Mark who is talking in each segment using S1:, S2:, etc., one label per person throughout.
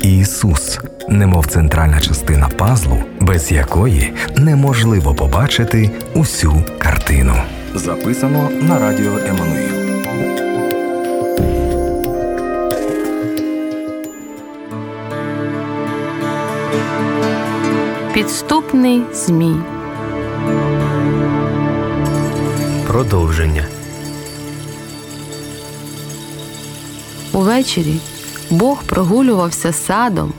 S1: Ісус, немов центральна частина пазлу, без якої неможливо побачити усю картину. Записано на радіо Еммануїл.
S2: Підступний змій.
S3: Продовження.
S2: Увечері Бог прогулювався садом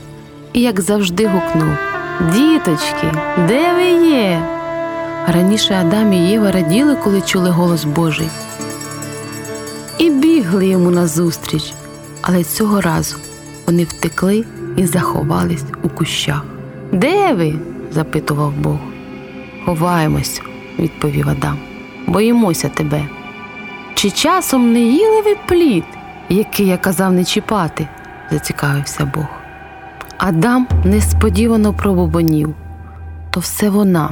S2: і, як завжди, гукнув Діточки, де ви є? Раніше Адам і Єва раділи, коли чули голос Божий. І бігли йому назустріч, але цього разу вони втекли і заховались у кущах. Де ви? запитував Бог. Ховаємось, відповів Адам. Боїмося тебе. Чи часом не їли ви плід, який я казав не чіпати? Зацікавився Бог. Адам несподівано пробубонів. То все вона,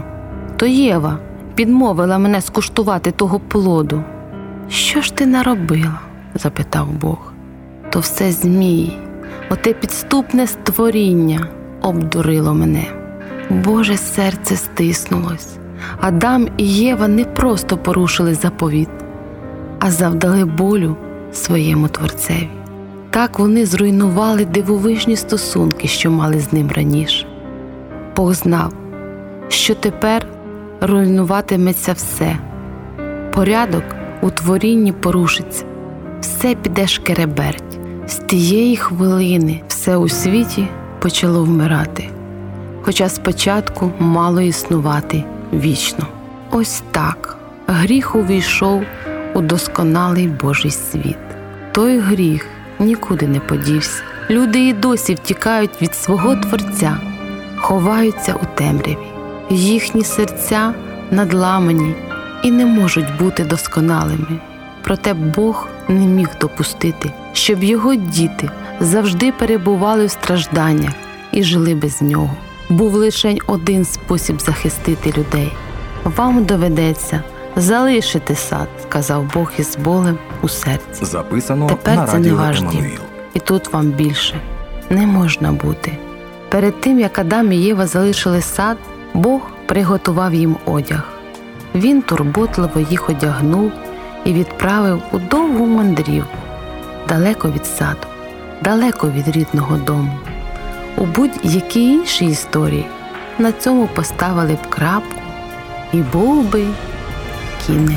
S2: то Єва підмовила мене скуштувати того плоду. Що ж ти наробила? запитав Бог. То все змій, оте підступне створіння обдурило мене. Боже серце стиснулось. Адам і Єва не просто порушили заповіт, а завдали болю своєму творцеві. Так вони зруйнували дивовижні стосунки, що мали з ним раніше. Бог знав, що тепер руйнуватиметься все. Порядок у творінні порушиться, все піде шкереберть. З тієї хвилини все у світі почало вмирати, хоча спочатку мало існувати вічно. Ось так гріх увійшов у досконалий Божий світ. Той гріх нікуди не подівся. Люди і досі втікають від свого Творця, ховаються у темряві. Їхні серця надламані і не можуть бути досконалими. Проте Бог не міг допустити, щоб його діти завжди перебували в стражданнях і жили без нього. Був лише один спосіб захистити людей. Вам доведеться залишити сад, сказав Бог із болем у серці.
S1: Записано
S2: Тепер
S1: на
S2: це не дім. І тут вам більше не можна бути. Перед тим, як Адам і Єва залишили сад, Бог приготував їм одяг. Він турботливо їх одягнув і відправив у довгу мандрівку, далеко від саду, далеко від рідного дому. У будь-якій іншій історії на цьому поставили б крапку і був би кінець.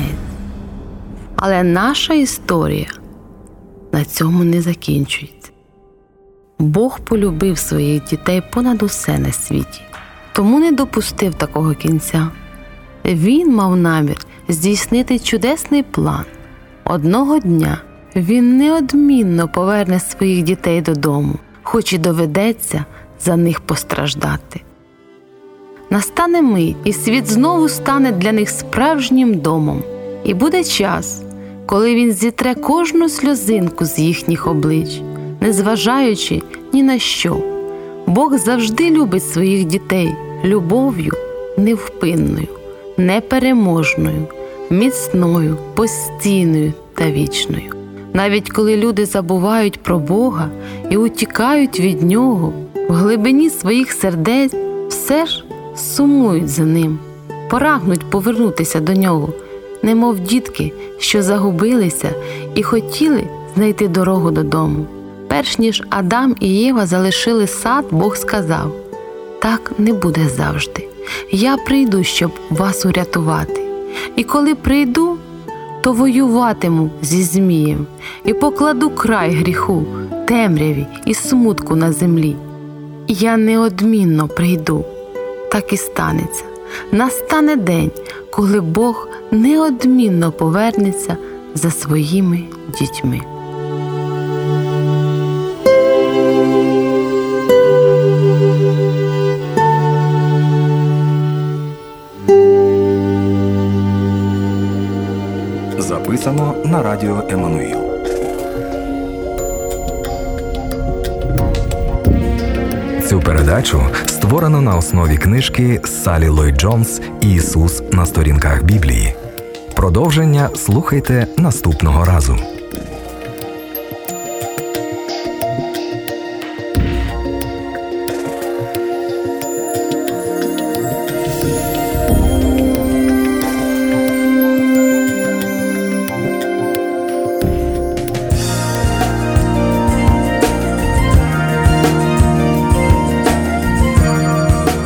S2: Але наша історія на цьому не закінчується. Бог полюбив своїх дітей понад усе на світі, тому не допустив такого кінця. Він мав намір здійснити чудесний план. Одного дня він неодмінно поверне своїх дітей додому, хоч і доведеться за них постраждати. Настане мить, і світ знову стане для них справжнім домом, і буде час, коли він зітре кожну сльозинку з їхніх облич, незважаючи ні на що. Бог завжди любить своїх дітей любов'ю невпинною, непереможною, міцною, постійною та вічною. Навіть коли люди забувають про Бога і утікають від Нього, в глибині своїх сердець все ж сумують за ним, прагнуть повернутися до нього, немов дітки, що загубилися і хотіли знайти дорогу додому. Перш ніж Адам і Єва залишили сад, Бог сказав: так не буде завжди. Я прийду, щоб вас урятувати. І коли прийду, то воюватиму зі Змієм і покладу край гріху, темряві і смутку на землі. Я неодмінно прийду, так і станеться. Настане день, коли Бог неодмінно повернеться за своїми дітьми.
S1: Записано на радіо Еммануїл. Цю передачу створено на основі книжки Салі Ллойд Джонс Ісус на сторінках Біблії. Продовження слухайте наступного разу.